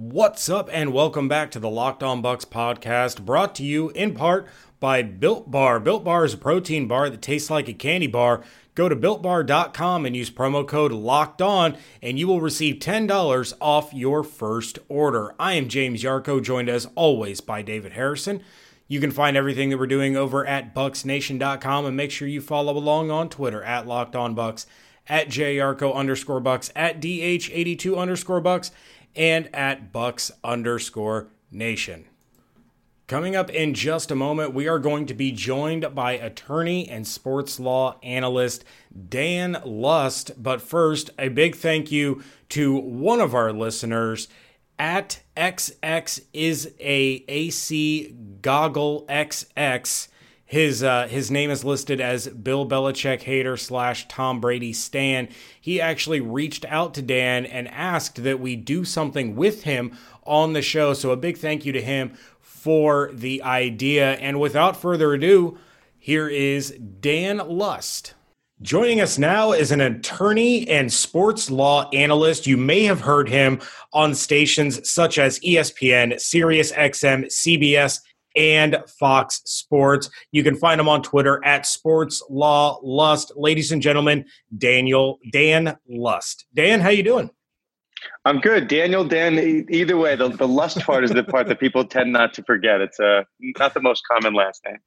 What's up, and welcome back to the Locked On Bucs podcast, brought to you in part by Built Bar. Built Bar is a protein bar that tastes like a candy bar. Go to builtbar.com and use promo code Locked On, and you will receive $10 off your first order. I am James Yarko, joined as always by David Harrison. You can find everything that we're doing over at bucsnation.com and make sure you follow along on Twitter at Locked On Bucs, at JYarko underscore Bucs, at DH82 underscore Bucs and at Bucs underscore Nation. Coming up in just a moment, we are going to be joined by attorney and sports law analyst Dan Lust. But first, a big thank you to one of our listeners at XX is a AC Goggle XX. His uh, his name is listed as Bill Belichick hater slash Tom Brady stan. He actually reached out to Dan and asked that we do something with him on the show. So a big thank you to him for the idea. And without further ado, here is Dan Lust. Joining us now is an attorney and sports law analyst. You may have heard him on stations such as ESPN, Sirius XM, CBS, and Fox Sports. You can find him on Twitter at Sports Law Lust. Ladies and gentlemen, Daniel Dan Lust. Dan, how you doing? I'm good, Daniel. Dan. Either way, the, the lust part is the part that people tend not to forget. It's uh, not the most common last name.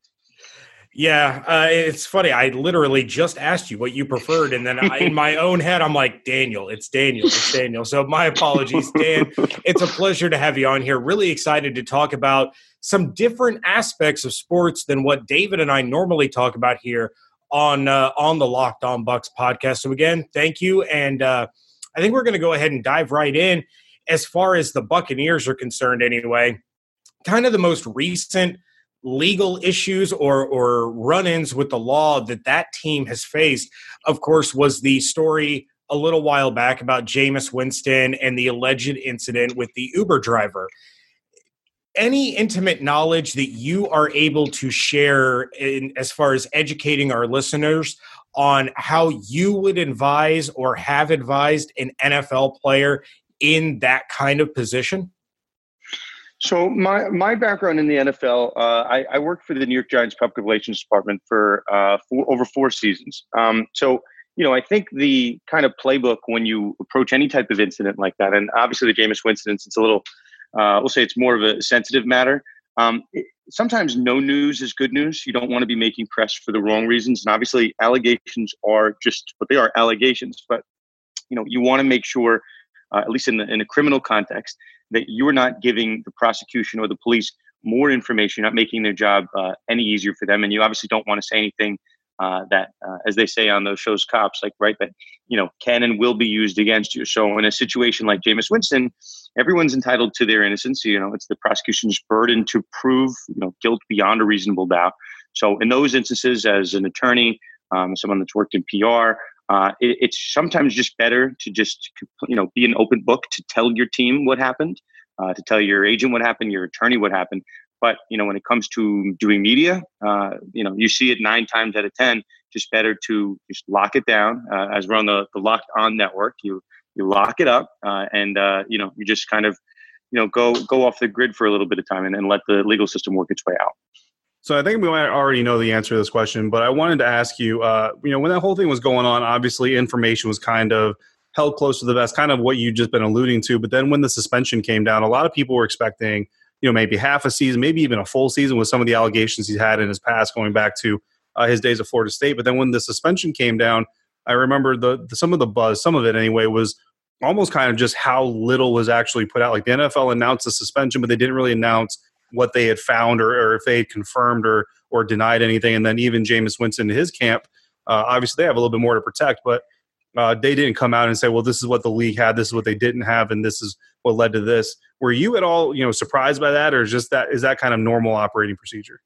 Yeah, uh, it's funny. I literally just asked you what you preferred, and then I, in my own head, I'm like, Daniel, it's Daniel, it's Daniel. So my apologies, Dan. it's a pleasure to have you on here. Really excited to talk about some different aspects of sports than what David and I normally talk about here on uh, on the Locked On Bucs podcast. So again, thank you, and uh, I think we're going to go ahead and dive right in as far as the Buccaneers are concerned. Anyway, kind of the most recent legal issues or or run-ins with the law that that team has faced of course was the story a little while back about Jameis Winston and the alleged incident with the Uber driver any intimate knowledge that you are able to share in as far as educating our listeners on how you would advise or have advised an NFL player in that kind of position? So my my background in the NFL, uh, I, I, worked for the New York Giants public relations department for, uh, over four seasons. Um, so you know, I think the kind of playbook when you approach any type of incident like that, and obviously the Jameis Winston it's a little, uh, we'll say it's more of a sensitive matter. Um, it, sometimes no news is good news. You don't want to be making press for the wrong reasons, and obviously allegations are just what they are allegations. But you know, you want to make sure, uh, at least in the, in a criminal context, that you're not giving the prosecution or the police more information, not making their job uh, any easier for them. And you obviously don't want to say anything uh, that, uh, as they say on those shows, cops, like, right, that, you know, can and will be used against you. So in a situation like Jameis Winston, everyone's entitled to their innocence. You know, it's the prosecution's burden to prove, you know, guilt beyond a reasonable doubt. So in those instances, as an attorney, um, someone that's worked in PR, uh, it, it's sometimes just better to just you know be an open book to tell your team what happened, uh, to tell your agent what happened, your attorney what happened. But you know when it comes to doing media, uh, you know you see it nine times out of ten. Just better to just lock it down. Uh, as we're on the, the locked on network, you you lock it up, uh, and uh, you know you just kind of you know go go off the grid for a little bit of time and, and let the legal system work its way out. So I think we might already know the answer to this question, but I wanted to ask you, uh, you know, when that whole thing was going on, obviously information was kind of held close to the vest, kind of what you've just been alluding to. But then when the suspension came down, a lot of people were expecting, you know, maybe half a season, maybe even a full season with some of the allegations he's had in his past, going back to uh, his days at Florida State. But then when the suspension came down, I remember the, the some of the buzz, some of it anyway, was almost kind of just how little was actually put out. Like the NFL announced the suspension, but they didn't really announce what they had found or, or if they had confirmed or or denied anything. And then even Jameis Winston, to his camp, uh, obviously they have a little bit more to protect, but uh, they didn't come out and say, well, this is what the league had, this is what they didn't have, and this is what led to this. Were you at all, you know, surprised by that, or is just that is that kind of normal operating procedure?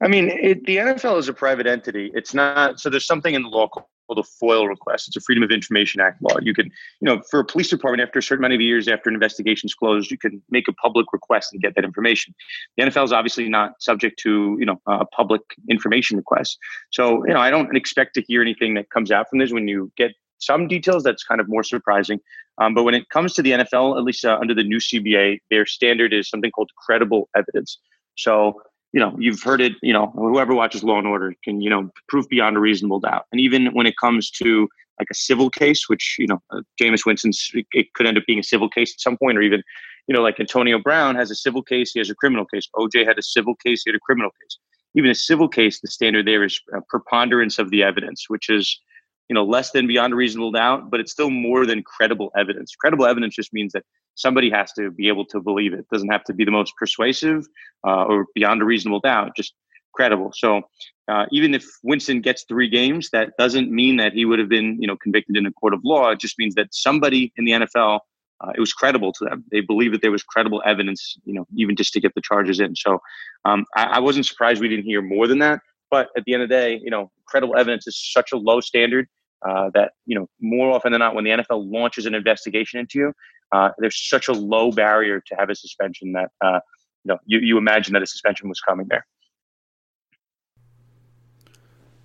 I mean, it, the NFL is a private entity. It's not so. There's something in the law called a FOIL request. It's a Freedom of Information Act law. You can, you know, for a police department, after a certain amount of years after an investigation's closed, you can make a public request and get that information. The NFL is obviously not subject to, you know, a public information request. So, you know, I don't expect to hear anything that comes out from this when you get some details that's kind of more surprising. Um, but when it comes to the NFL, at least uh, under the new CBA, their standard is something called credible evidence. So you know, you've heard it, you know, whoever watches Law and Order can, you know, prove beyond a reasonable doubt. And even when it comes to like a civil case, which, you know, uh, Jameis Winston's, it could end up being a civil case at some point, or even, you know, like Antonio Brown has a civil case, he has a criminal case. OJ had a civil case, he had a criminal case even a civil case, the standard there is preponderance of the evidence, which is you know less than beyond a reasonable doubt, but it's still more than credible evidence. Credible evidence just means that somebody has to be able to believe it. it doesn't have to be the most persuasive uh, or beyond a reasonable doubt, just credible. So uh, even if Winston gets three games, that doesn't mean that he would have been you know convicted in a court of law. It just means that somebody in the NFL uh, it was credible to them. They believed that there was credible evidence, you know, even just to get the charges in. So um, I, I, wasn't surprised we didn't hear more than that. But at the end of the day, you know, credible evidence is such a low standard uh, that you know more often than not, when the NFL launches an investigation into you, uh, there's such a low barrier to have a suspension that uh, you know you, you imagine that a suspension was coming there.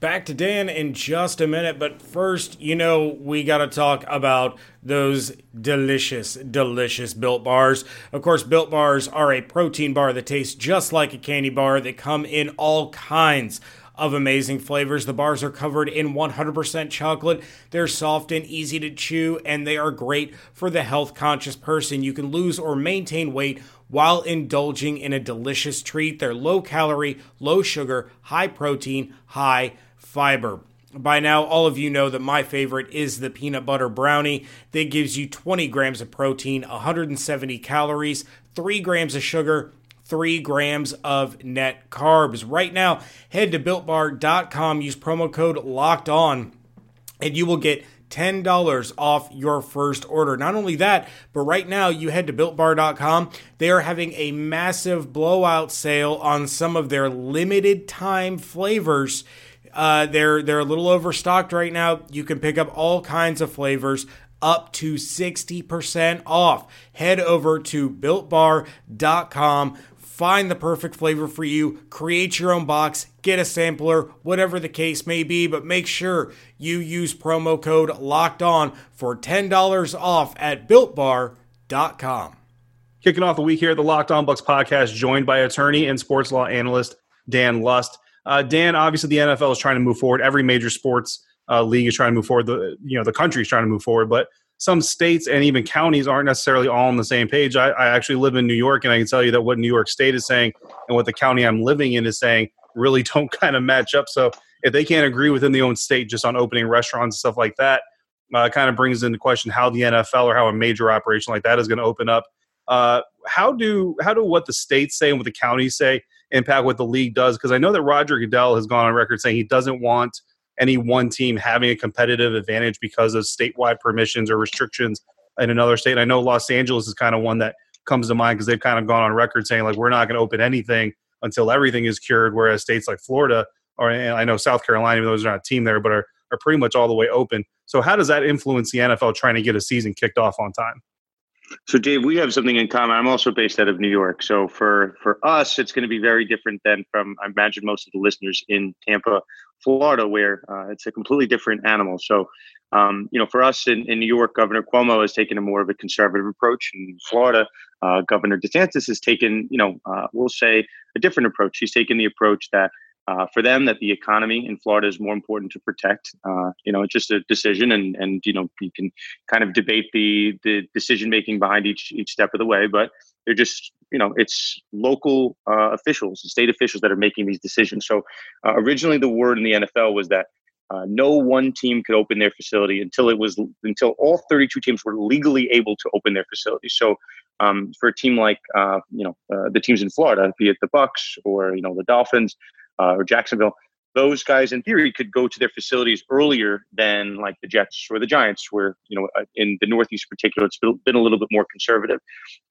back to Dan in just a minute, but first, you know, we got to talk about those delicious, delicious Built Bars. Of course, Built Bars are a protein bar that tastes just like a candy bar. They come in all kinds of amazing flavors. The bars are covered in 100% chocolate. They're soft and easy to chew, and they are great for the health conscious person. You can lose or maintain weight while indulging in a delicious treat. They're low calorie, low sugar, high protein, high fiber. By now, all of you know that my favorite is the peanut butter brownie that gives you 20 grams of protein, 170 calories, 3 grams of sugar, 3 grams of net carbs. Right now, head to builtbar.com, use promo code locked on, and you will get $10 off your first order. Not only that, but right now you head to builtbar.com. They are having a massive blowout sale on some of their limited time flavors uh, they're they're a little overstocked right now. You can pick up all kinds of flavors up to 60% off. Head over to builtbar.com, find the perfect flavor for you, create your own box, get a sampler, whatever the case may be, but make sure you use promo code locked on for $10 off at builtbar.com. Kicking off the week here at the Locked On Bucs podcast, joined by attorney and sports law analyst Dan Lust. Uh, Dan, obviously the NFL is trying to move forward. Every major sports uh, league is trying to move forward. The you know the country is trying to move forward, but some states and even counties aren't necessarily all on the same page. I, I actually live in New York, and I can tell you that what New York State is saying and what the county I'm living in is saying really don't kind of match up. So if they can't agree within the own state just on opening restaurants and stuff like that, uh, kind of brings into question how the NFL or how a major operation like that is going to open up. Uh, how do how do what the states say and what the counties say impact what the league does because I know that Roger Goodell has gone on record saying he doesn't want any one team having a competitive advantage because of statewide permissions or restrictions in another state. And I know Los Angeles is kind of one that comes to mind because they've kind of gone on record saying like we're not going to open anything until everything is cured, whereas states like Florida or I know South Carolina, even though there's not a team there, but are are pretty much all the way open. So how does that influence the NFL trying to get a season kicked off on time? So, Dave, we have something in common. I'm also based out of New York. So, for for us, it's going to be very different than from I imagine most of the listeners in Tampa, Florida, where uh, it's a completely different animal. So, um, you know, for us in, in New York, Governor Cuomo has taken a more of a conservative approach. In Florida, uh, Governor DeSantis has taken, you know, uh, we'll say a different approach. He's taken the approach that uh, for them that the economy in Florida is more important to protect. Uh, you know, it's just a decision, and and you know you can kind of debate the the decision making behind each each step of the way, but they're just you know it's local uh, officials, state officials that are making these decisions. So uh, originally, the word in the NFL was that. Uh, no one team could open their facility until it was until all 32 teams were legally able to open their facility. So, um, for a team like uh, you know the teams in Florida, be it the Bucs or you know the Dolphins, uh, or Jacksonville, those guys in theory could go to their facilities earlier than like the Jets or the Giants, where you know uh, in the Northeast in particular, it's been a little bit more conservative.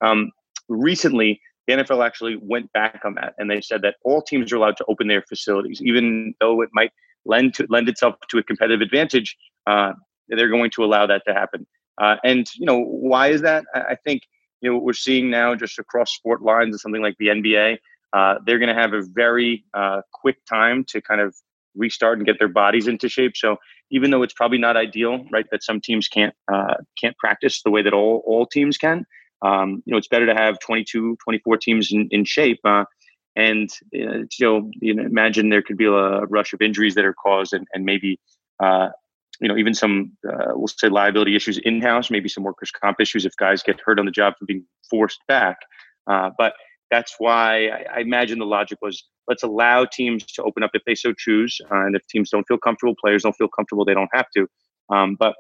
Um, recently, the NFL actually went back on that, and they said that all teams are allowed to open their facilities, even though it might lend to lend itself to a competitive advantage. Uh, they're going to allow that to happen. Uh, and you know why is that? I think you know what we're seeing now just across sport lines and something like the NBA uh, they're going to have a very uh, quick time to kind of restart and get their bodies into shape. So even though it's probably not ideal, right, that some teams can't uh, can't practice the way that all all teams can, um, you know, it's better to have 22, 24 teams in, in shape. Uh, and uh, you know, you know, imagine there could be a rush of injuries that are caused, and, and maybe uh, you know even some uh, we'll say liability issues in house, maybe some workers' comp issues if guys get hurt on the job from being forced back. Uh, but that's why I, I, imagine the logic was let's allow teams to open up if they so choose, uh, and if teams don't feel comfortable, players don't feel comfortable, they don't have to. Um, but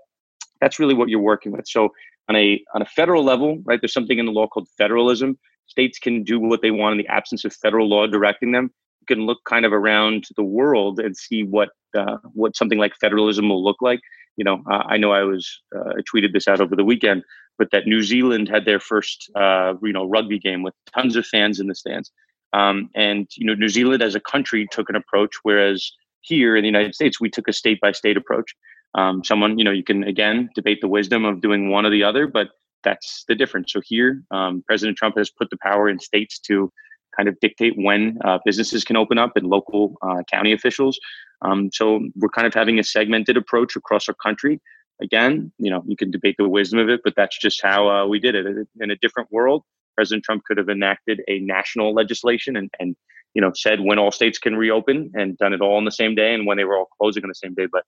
that's really what you're working with. So on a on a federal level, right? There's something in the law called federalism. States can do what they want in the absence of federal law directing them. You can look kind of around the world and see what uh, what something like federalism will look like. You know, uh, I know I was uh, tweeted this out over the weekend, but that New Zealand had their first uh, you know rugby game with tons of fans in the stands, um, and you know New Zealand as a country took an approach, whereas here in the United States we took a state by state approach. Um, someone you know you can again debate the wisdom of doing one or the other, but that's the difference. So here, um, President Trump has put the power in states to kind of dictate when uh, businesses can open up and local uh, county officials. Um, so we're kind of having a segmented approach across our country. Again, you know, you can debate the wisdom of it, but that's just how uh, we did it. In a different world, President Trump could have enacted a national legislation and, and you know said when all states can reopen and done it all on the same day and when they were all closing on the same day. But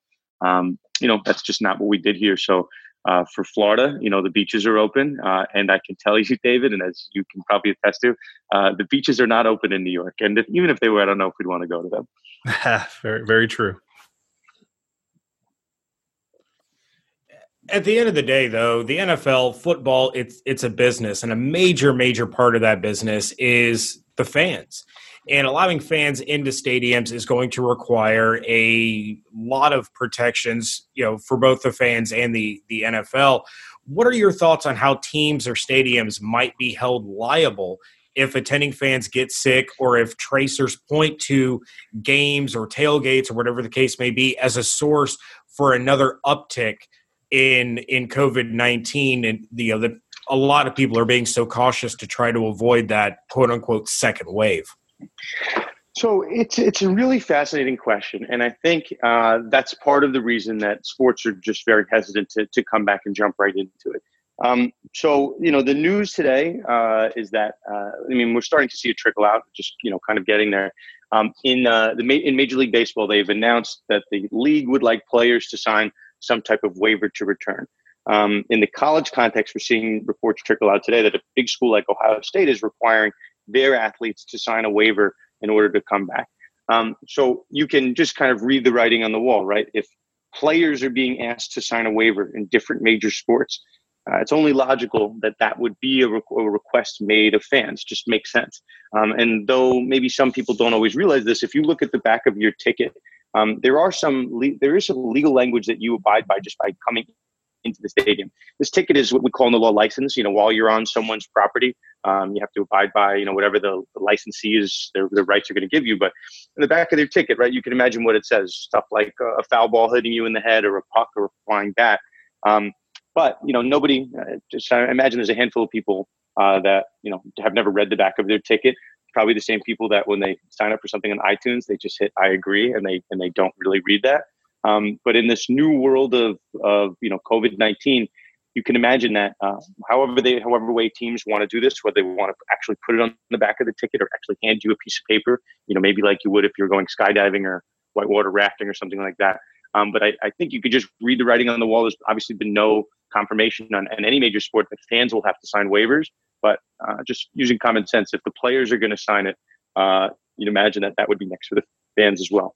um, you know that's just not what we did here. So uh, for Florida, you know, the beaches are open. Uh, and I can tell you, David, and as you can probably attest to, uh, the beaches are not open in New York. And if, even if they were, I don't know if we'd want to go to them. very, very true. At the end of the day, though, the NFL football, it's it's a business, and a major, major part of that business is the fans. And allowing fans into stadiums is going to require a lot of protections you know for both the fans and the the NFL what are your thoughts on how teams or stadiums might be held liable if attending fans get sick or if tracers point to games or tailgates or whatever the case may be as a source for another uptick in in COVID-19 and you know the a lot of people are being so cautious to try to avoid that quote unquote second wave so it's it's a really fascinating question, and I think uh, that's part of the reason that sports are just very hesitant to to come back and jump right into it. Um, so you know, the news today uh, is that uh, I mean we're starting to see a trickle out, just you know, kind of getting there. Um, in uh, the in Major League Baseball, they've announced that the league would like players to sign some type of waiver to return. Um, in the college context, we're seeing reports trickle out today that a big school like Ohio State is requiring their athletes to sign a waiver in order to come back. Um, so you can just kind of read the writing on the wall, right? If players are being asked to sign a waiver in different major sports, uh, it's only logical that that would be a, re- a, request made of fans. Just makes sense. Um, and though maybe some people don't always realize this, if you look at the back of your ticket, um, there are some le- there is some legal language that you abide by just by coming into the stadium. This ticket is what we call in the law license. You know, while you're on someone's property, um, you have to abide by you know whatever the, the licensee is their, their rights are going to give you. But in the back of their ticket, right, you can imagine what it says: stuff like a foul ball hitting you in the head, or a puck, or a flying bat. Um, but you know, nobody. Uh, just I imagine there's a handful of people uh, that you know have never read the back of their ticket. Probably the same people that when they sign up for something on iTunes, they just hit "I agree" and they and they don't really read that. Um, but in this new world of, of you know COVID nineteen, you can imagine that uh, however they however way teams want to do this, whether they want to actually put it on the back of the ticket or actually hand you a piece of paper, you know, maybe like you would if you're going skydiving or whitewater rafting or something like that. Um, but I, I, think you could just read the writing on the wall. There's obviously been no confirmation on, on any major sport that fans will have to sign waivers. But uh, just using common sense, if the players are going to sign it, uh, you'd imagine that that would be next for the fans as well.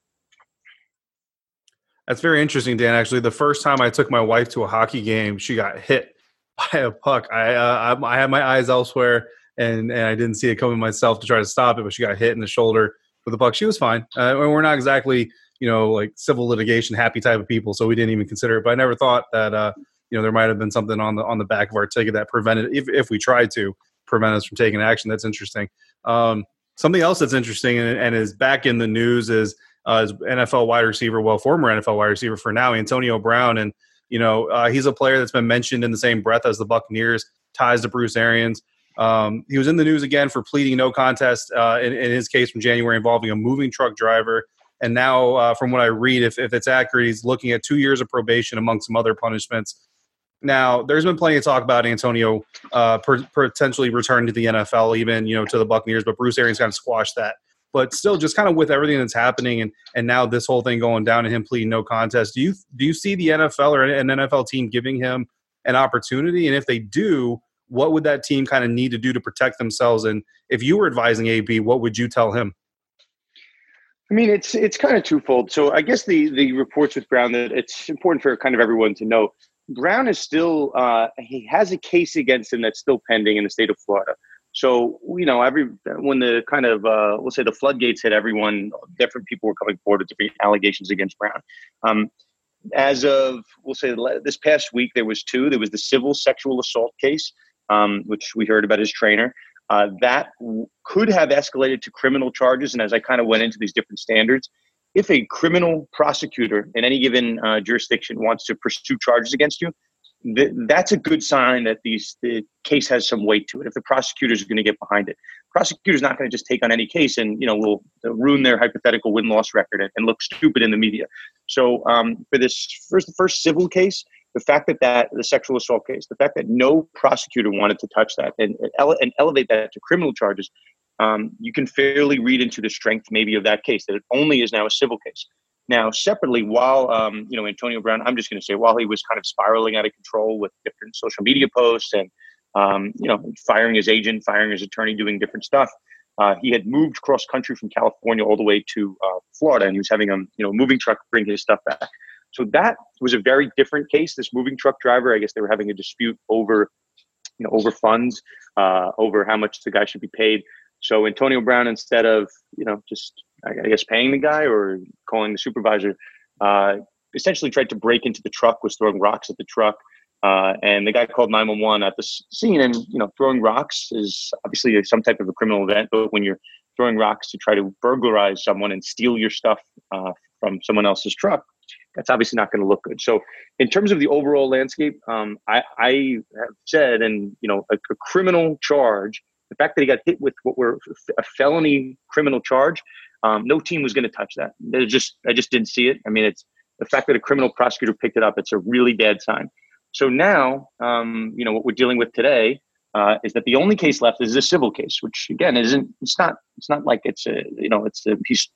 That's very interesting, Dan. Actually, the first time I took my wife to a hockey game, she got hit by a puck. I uh, I, had my eyes elsewhere, and and I didn't see it coming myself to try to stop it, but she got hit in the shoulder with a puck. She was fine. Uh, we're not exactly you know like civil litigation happy type of people, so we didn't even consider it. But I never thought that uh, you know there might have been something on the on the back of our ticket that prevented if if we tried to prevent us from taking action. That's interesting. Um, something else that's interesting and, and is back in the news is uh, as NFL wide receiver, well, former NFL wide receiver for now, Antonio Brown, and you know uh, he's a player that's been mentioned in the same breath as the Buccaneers ties to Bruce Arians. Um, he was in the news again for pleading no contest uh, in, in, his case from January involving a moving truck driver. And now, uh, from what I read, if, if it's accurate, he's looking at two years of probation among some other punishments. Now, there's been plenty of talk about Antonio uh, per, potentially returning to the NFL, even you know to the Buccaneers, but Bruce Arians kind of squashed that. But still, just kind of with everything that's happening, and and now this whole thing going down and him pleading no contest, do you do you see the NFL or an NFL team giving him an opportunity? And if they do, what would that team kind of need to do to protect themselves? And if you were advising AB, what would you tell him? I mean, it's it's kind of twofold. So I guess the the reports with Brown that it's important for kind of everyone to know Brown is still uh, he has a case against him that's still pending in the state of Florida. So you know, every when the kind of uh, we'll say the floodgates hit, everyone different people were coming forward with different allegations against Brown. Um, as of we'll say this past week, there was two. There was the civil sexual assault case, um, which we heard about his trainer. Uh, that w- could have escalated to criminal charges, and as I kind of went into these different standards, if a criminal prosecutor in any given uh, jurisdiction wants to pursue charges against you, th- that's a good sign that these the case has some weight to it. If the prosecutors are going to get behind it, prosecutor's not going to just take on any case and you know will ruin their hypothetical win loss record and, and, look stupid in the media. So um, for this first first civil case, the fact that that the sexual assault case, the fact that no prosecutor wanted to touch that and, and elevate that to criminal charges um, you can fairly read into the strength maybe of that case that it only is now a civil case. Now, separately, while um, you know Antonio Brown, I'm just going to say while he was kind of spiraling out of control with different social media posts and um, you know firing his agent, firing his attorney, doing different stuff, uh, he had moved cross country from California all the way to uh, Florida, and he was having a you know moving truck bring his stuff back. So that was a very different case. This moving truck driver, I guess they were having a dispute over you know over funds, uh, over how much the guy should be paid. So Antonio Brown, instead of you know just I guess paying the guy or calling the supervisor, uh, essentially tried to break into the truck, was throwing rocks at the truck, uh, and the guy called 911 at the scene. And you know, throwing rocks is obviously some type of a criminal event, but when you're throwing rocks to try to burglarize someone and steal your stuff uh, from someone else's truck, that's obviously not going to look good. So, in terms of the overall landscape, um, I, I, have said, and you know, a, a criminal charge the fact that he got hit with what were a felony criminal charge, um, no team was going to touch that. Just I just didn't see it. I mean, it's the fact that a criminal prosecutor picked it up. It's a really bad sign. So now, um, you know, what we're dealing with today uh, is that the only case left is a civil case, which again isn't. It's not. It's not like it's a. You know, it's a piece.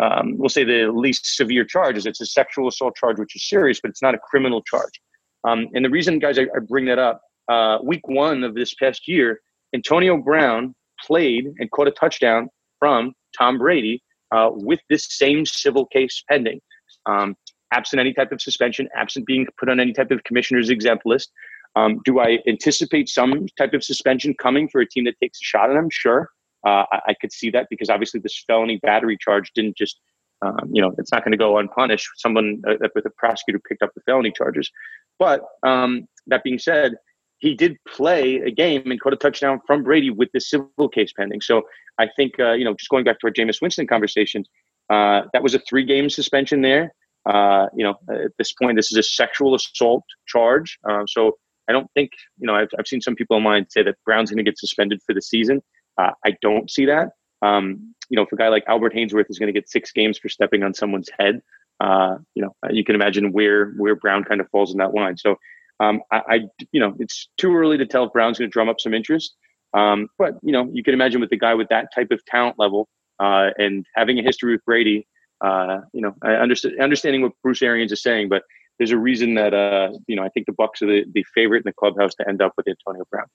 Um, we'll say the least severe charge is it's a sexual assault charge, which is serious, but it's not a criminal charge. Um, and the reason, guys, I, I bring that up, uh, week one of this past year, Antonio Brown played and caught a touchdown from Tom Brady uh, with this same civil case pending. Um, absent any type of suspension, absent being put on any type of commissioner's exempt list. Um, do I anticipate some type of suspension coming for a team that takes a shot at him? Sure. Uh, I, I, could see that because obviously this felony battery charge didn't just, um, you know, it's not going to go unpunished. Someone uh, with a prosecutor picked up the felony charges. But um, that being said, he did play a game and caught a touchdown from Brady with the civil case pending. So I think, uh, you know, just going back to our Jameis Winston conversation, uh, that was a three game suspension there. Uh, you know, at this point, this is a sexual assault charge. Uh, so I don't think, you know, I've, I've seen some people online say that Brown's going to get suspended for the season. Uh, I don't see that. Um, you know, if a guy like Albert Haynesworth is going to get six games for stepping on someone's head, uh, you know, you can imagine where where Brown kind of falls in that line. So um, I, I, you know, it's too early to tell if Brown's going to drum up some interest. Um, but you know, you can imagine with the guy with that type of talent level uh, and having a history with Brady, uh, you know, I understand understanding what Bruce Arians is saying, but there's a reason that uh, you know I think the Bucs are the, the favorite in the clubhouse to end up with Antonio Brown.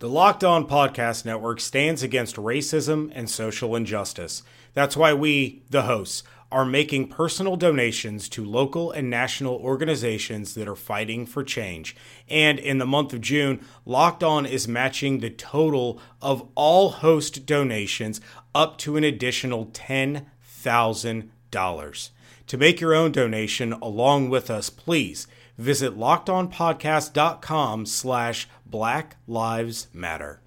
The Locked On Podcast Network stands against racism and social injustice. That's why we, the hosts, are making personal donations to local and national organizations that are fighting for change. And in the month of June, Locked On is matching the total of all host donations up to an additional $10,000. To make your own donation along with us, please visit lockedonpodcast.com slash Black Lives Matter.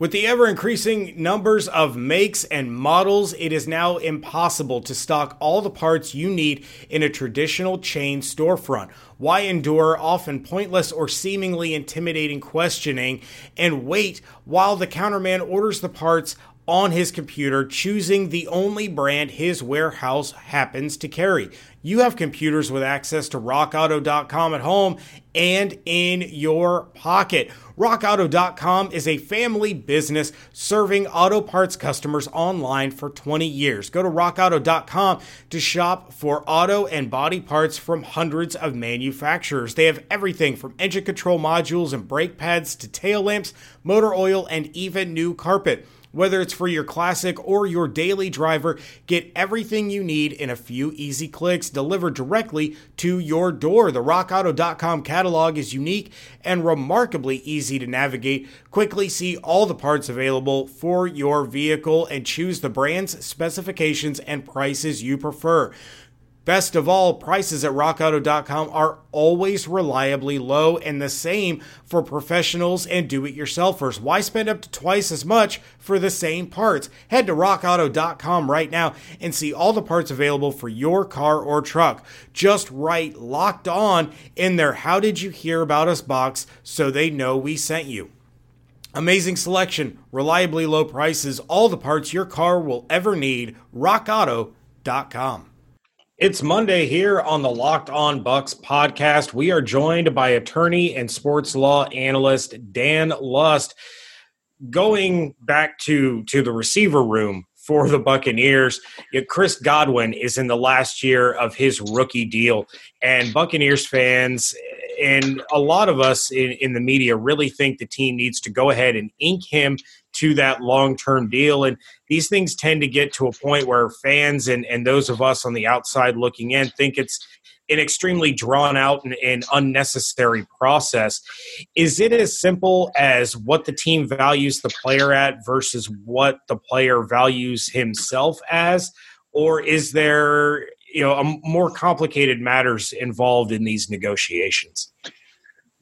With the ever increasing numbers of makes and models, it is now impossible to stock all the parts you need in a traditional chain storefront. Why endure often pointless or seemingly intimidating questioning and wait while the counterman orders the parts on his computer, choosing the only brand his warehouse happens to carry. You have computers with access to rockauto.com at home and in your pocket. RockAuto.com is a family business serving auto parts customers online for 20 years. Go to RockAuto.com to shop for auto and body parts from hundreds of manufacturers. They have everything from engine control modules and brake pads to tail lamps, motor oil, and even new carpet. Whether it's for your classic or your daily driver, get everything you need in a few easy clicks delivered directly to your door. The rockauto.com catalog is unique and remarkably easy to navigate. Quickly see all the parts available for your vehicle and choose the brands, specifications, and prices you prefer. Best of all, prices at rockauto.com are always reliably low and the same for professionals and do it yourselfers. Why spend up to twice as much for the same parts? Head to rockauto.com right now and see all the parts available for your car or truck. Just write locked on in their How Did You Hear About Us box so they know we sent you. Amazing selection, reliably low prices, all the parts your car will ever need. RockAuto.com. It's Monday here on the Locked On Bucs podcast. We are joined by attorney and sports law analyst Dan Lust. Going back to to the receiver room for the Buccaneers, Chris Godwin is in the last year of his rookie deal, and Buccaneers fans and a lot of us in, in the media really think the team needs to go ahead and ink him to that long term deal. And these things tend to get to a point where fans and, and those of us on the outside looking in think it's an extremely drawn out and, and, unnecessary process. Is it as simple as what the team values the player at versus what the player values himself as? Or is there you know a more complicated matters involved in these negotiations?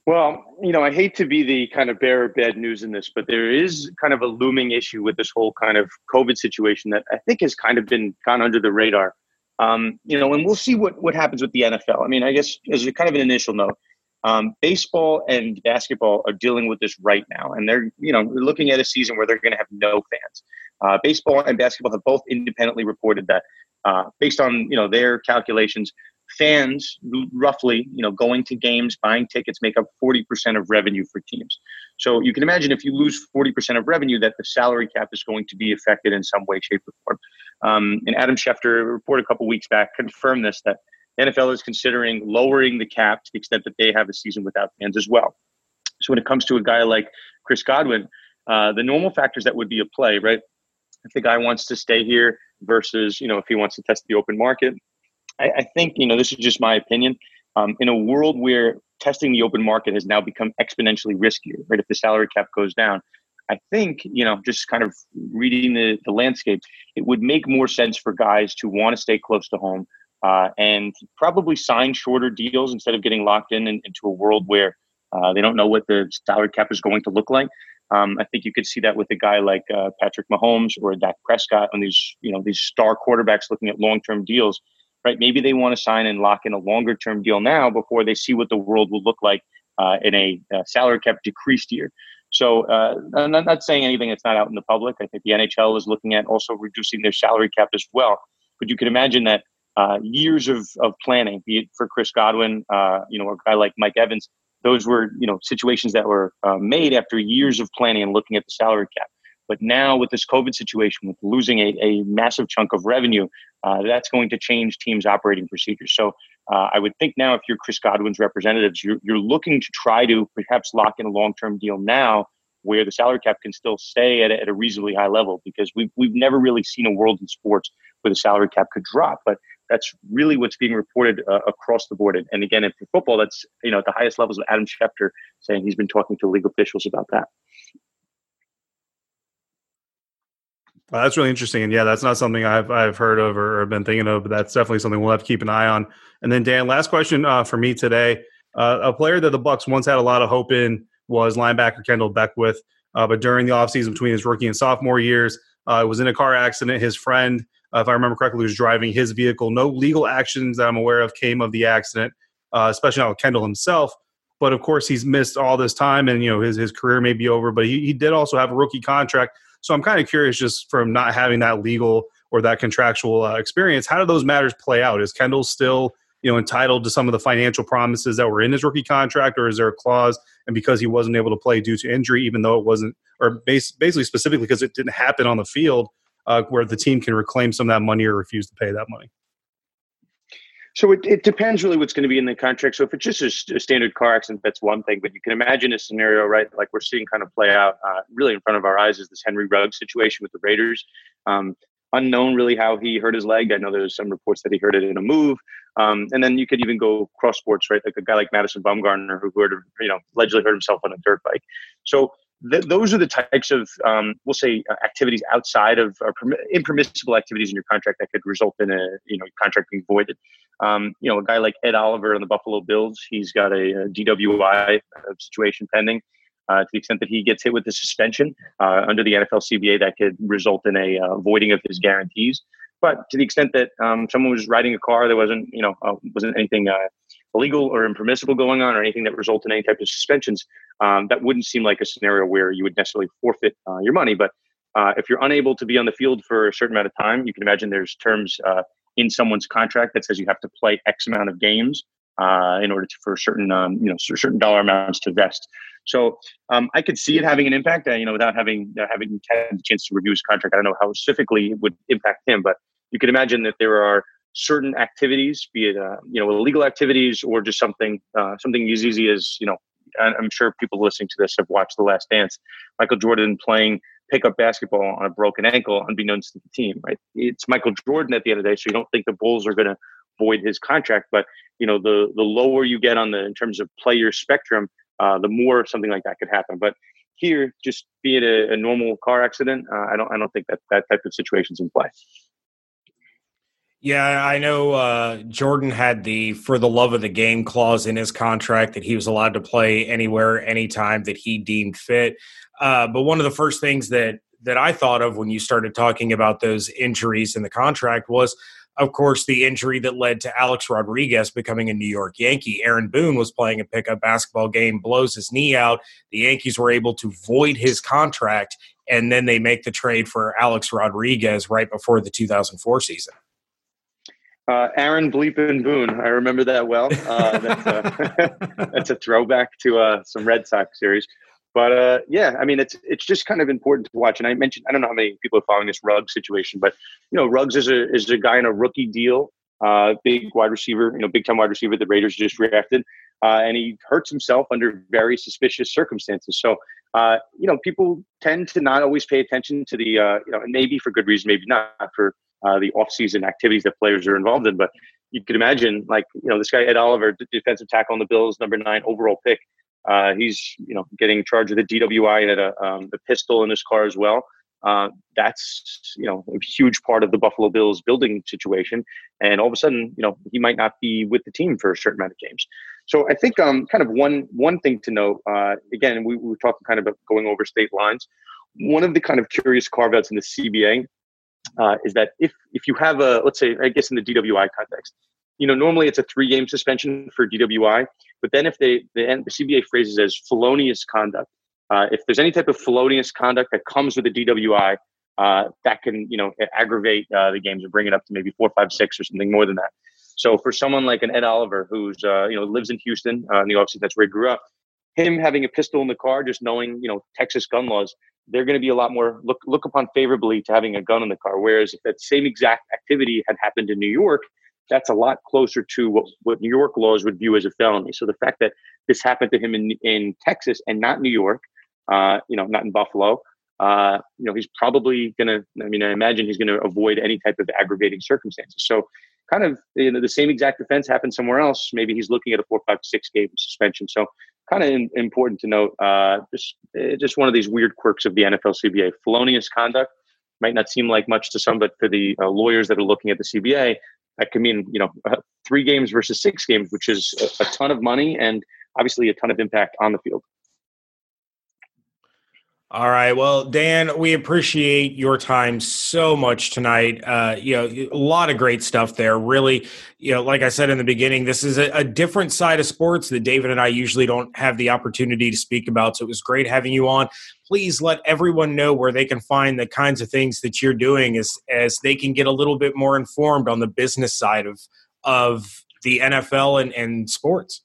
Well, you know, I hate to be the kind of bearer of bad news in this, but there is kind of a looming issue with this whole kind of COVID situation that I think has kind of been gone under the radar. Um, you know, and we'll see what what happens with the NFL. I mean, I guess as a kind of an initial note, um, baseball and basketball are dealing with this right now, and they're you know looking at a season where they're going to have no fans. Uh, baseball and basketball have both independently reported that, uh, based on you know their calculations, fans roughly you know going to games buying tickets make up 40% of revenue for teams. So you can imagine if you lose 40% of revenue that the salary cap is going to be affected in some way shape or form. Um, and adam schefter reported a couple weeks back confirmed this that nfl is considering lowering the cap to the extent that they have a season without fans as well. So when it comes to a guy like chris godwin uh, the normal factors that would be at play right? If the guy wants to stay here versus you know if he wants to test the open market I, I think you know this is just my opinion. Um, in a world where testing the open market has now become exponentially riskier, right? If the salary cap goes down, I think, you know, just kind of reading the, the landscape, it would make more sense for guys to want to stay close to home uh, and probably sign shorter deals instead of getting locked in, in into a world where uh, they don't know what the salary cap is going to look like. Um, I think you could see that with a guy like uh, Patrick Mahomes or Dak Prescott on these, you know, these star quarterbacks looking at long-term deals right? Maybe they want to sign and lock in a longer term deal now before they see what the world will look like uh, in a uh, salary cap decreased year. So uh, I'm not saying anything that's not out in the public. I think the NHL is looking at also reducing their salary cap as well. But you can imagine that uh, years of, of planning, be it for Chris Godwin, uh, you know, a guy like Mike Evans, those were you know situations that were uh, made after years of planning and looking at the salary cap. But now with this COVID situation, with losing a, a massive chunk of revenue, uh, that's going to change teams' operating procedures. So uh, I would think now, if you're Chris Godwin's representatives, you're, you're looking to try to perhaps lock in a long-term deal now where the salary cap can still stay at a, at a reasonably high level because we've, we've never really seen a world in sports where the salary cap could drop. But that's really what's being reported uh, across the board. And, and again, for football, that's you know at the highest levels of Adam Schefter saying he's been talking to league officials about that. Well, that's really interesting, and yeah, that's not something I've I've heard of or, or, been thinking of, but that's definitely something we'll have to keep an eye on. And then Dan, last question uh, for me today: uh, a player that the Bucs once had a lot of hope in was linebacker Kendall Beckwith. Uh, but during the offseason between his rookie and sophomore years, uh, was in a car accident. His friend, uh, if I remember correctly, was driving his vehicle. No legal actions that I'm aware of came of the accident, uh, especially not with Kendall himself. But of course, he's missed all this time, and you know his his career may be over. But he, he did also have a rookie contract, so I'm kind of curious, just from not having that legal or that contractual uh, experience, how do those matters play out? Is Kendall still you know entitled to some of the financial promises that were in his rookie contract, or is there a clause? And because he wasn't able to play due to injury, even though it wasn't, or base, basically specifically because it didn't happen on the field, uh, where the team can reclaim some of that money or refuse to pay that money. So it, it depends really what's going to be in the contract. So if it's just a, a, standard car accident, that's one thing. But you can imagine a scenario, right, like we're seeing kind of play out uh, really in front of our eyes is this Henry Ruggs situation with the Raiders. Um, unknown really how he hurt his leg. I know there's some reports that he hurt it in a move. Um, and then you could even go cross sports, right? Like a guy like Madison Bumgarner who hurt, you know, allegedly hurt himself on a dirt bike. So th- those are the types of, um, we'll say, uh, activities outside of uh, perm- impermissible activities in your contract that could result in a, you know, contract being voided. Um, you know, a guy like Ed Oliver on the Buffalo Bills, he's got a, a DWI uh, situation pending. Uh, to the extent that he gets hit with a suspension uh, under the NFL CBA, that could result in a uh, voiding of his guarantees. But to the extent that um, someone was riding a car, there wasn't, you know, uh, wasn't anything illegal or impermissible going on, or anything that resulted in any type of suspensions. Um, that wouldn't seem like a scenario where you would necessarily forfeit uh, your money. But if you're unable to be on the field for a certain amount of time, you can imagine there's terms in someone's contract that says you have to play X amount of games uh, in order to, for certain um, you know certain dollar amounts to vest. So um, I could see it having an impact. Uh, you know, without having uh, having had the chance to review his contract, I don't know how specifically it would impact him, but you could imagine that there are certain activities, be it uh, you know illegal activities or just something uh, something as easy as you know. I'm sure people listening to this have watched The Last Dance. Michael Jordan playing pickup basketball on a broken ankle, unbeknownst to the team. Right? It's Michael Jordan at the end of the day, so you don't think the Bulls are going to void his contract. But you know, the the lower you get on the in terms of player spectrum, uh, the more something like that could happen. But here, just be it a, a normal car accident, uh, I don't I don't think that that type of situation's in play. Yeah, I know uh, Jordan had the for the love of the game clause in his contract that he was allowed to play anywhere, anytime that he deemed fit. Uh, but one of the first things that that I thought of when you started talking about those injuries in the contract was of course, the injury that led to Alex Rodriguez becoming a New York Yankee. Aaron Boone was playing a pickup basketball game, blows his knee out. The Yankees were able to void his contract, and then they make the trade for Alex Rodriguez right before the 2004 season. Uh, Aaron Bleepin Boone, I remember that well. Uh, that's, a, that's, a, throwback to uh, some Red Sox series. But uh, yeah, I mean, it's it's just kind of important to watch. And I mentioned, I don't know how many people are following this Ruggs situation, but you know, Ruggs is a is a guy in a rookie deal, uh, big wide receiver, you know, big time wide receiver. The Raiders just drafted, uh, and he hurts himself under very suspicious circumstances. So, uh, you know, people tend to not always pay attention to the, uh, you know, and maybe for good reason, maybe not for uh, the off-season activities that players are involved in. But you could imagine, like, you know, this guy Ed Oliver, defensive tackle on the Bills, number nine overall pick. Uh, he's you know getting charged with a DWI and a, um, a pistol in his car as well. Uh, that's you know a huge part of the Buffalo Bills building situation, and all of a sudden you know he might not be with the team for a certain amount of games. So I think um, kind of one one thing to note uh, again we, we were talking kind of about going over state lines. One of the kind of curious carve outs in the CBA uh, is that if if you have a let's say I guess in the DWI context, you know, normally it's a three game suspension for DWI, but then if they, the, the CBA phrases as felonious conduct, uh, if there's any type of felonious conduct that comes with a DWI, uh, that can, you know, aggravate uh, the games and bring it up to maybe four, five, six or something more than that. So for someone like an Ed Oliver, who's, uh, you know, lives in Houston, uh, in the office, that's where he grew up, him having a pistol in the car, just knowing, you know, Texas gun laws, they're going to be a lot more look look upon favorably to having a gun in the car. Whereas if that same exact activity had happened in New York, that's a lot closer to what, what New York laws would view as a felony. So the fact that this happened to him in in Texas and not New York, uh, you know, not in Buffalo, uh, you know, he's probably going to. I mean, I imagine he's going to avoid any type of aggravating circumstances. So, kind of, you know, the same exact offense happened somewhere else. Maybe he's looking at a four, five, six game suspension. So, kind of in, important to note. Uh, just eh, just one of these weird quirks of the NFL CBA. Felonious conduct might not seem like much to some, but for the uh, lawyers that are looking at the CBA, that could mean you know uh, three games versus six games, which is a, a ton of money and obviously a ton of impact on the field. All right. Well, Dan, we appreciate your time so much tonight. Uh, you know, a lot of great stuff there. Really, you know, like I said in the beginning, this is a, a, different side of sports that David and I usually don't have the opportunity to speak about. So it was great having you on. Please let everyone know where they can find the kinds of things that you're doing as as they can get a little bit more informed on the business side of of the NFL and, and sports.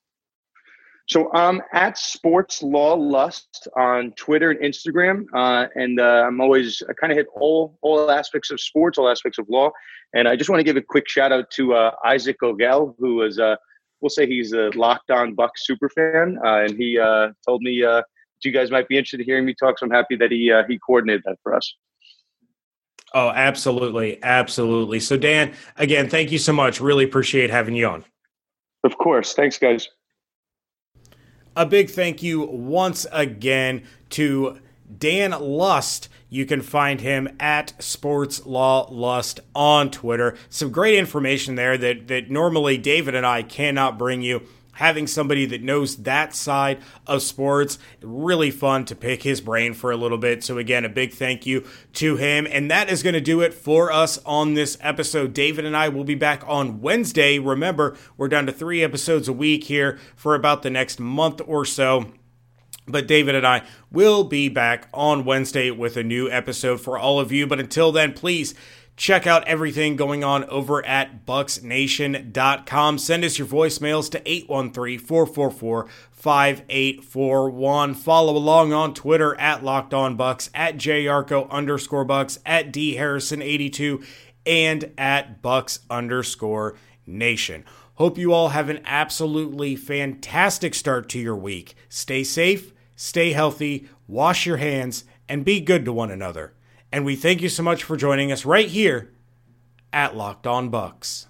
So I'm at Sports Law Lust on Twitter and Instagram, uh, and uh, I'm always I kind of hit all all aspects of sports, all aspects of law, and I just want to give a quick shout out to uh, Isaac Ogel, who is uh, we'll say he's a locked on Buck super fan, uh, and he uh, told me that you guys might be interested in hearing me talk. So I'm happy that he he coordinated that for us. Oh, absolutely, absolutely. So Dan, again, thank you so much. Really appreciate having you on. Of course, thanks, guys. A big thank you once again to Dan Lust. You can find him at Sports Law Lust on Twitter. Some great information there that, that normally David and I cannot bring you having somebody that knows that side of sports really fun to pick his brain for a little bit. So again a big thank you to him. And that is going to do it for us on this episode. David and i will be back on wednesday. Remember we're down to three episodes a week here for about the next month or so. But David and I will be back on Wednesday with a new episode for all of you. But until then, please Check out everything going on over at bucsnation.com. Send us your voicemails to 813 444 5841. Follow along on Twitter at Locked On Bucs, at jarco underscore Bucs, at D Harrison 82, and at Bucs underscore Nation. Hope you all have an absolutely fantastic start to your week. Stay safe, stay healthy, wash your hands, and be good to one another. And we thank you so much for joining us right here at Locked On Bucs.